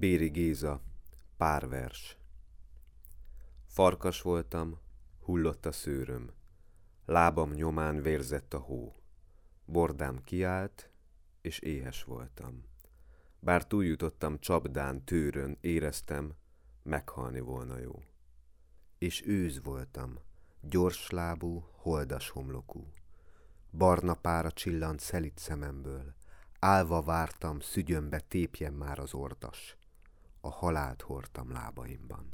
Béri Géza, párvers. Farkas voltam, hullott a szőröm, lábam nyomán vérzett a hó. Bordám kiállt, és éhes voltam. Bár túljutottam csapdán, tőrön, éreztem, meghalni volna jó. És őz voltam, gyorslábú, holdas homlokú. Barna pára csillant szelit szememből, állva vártam, szügyömbe tépjen már az ordas a halált hordtam lábaimban.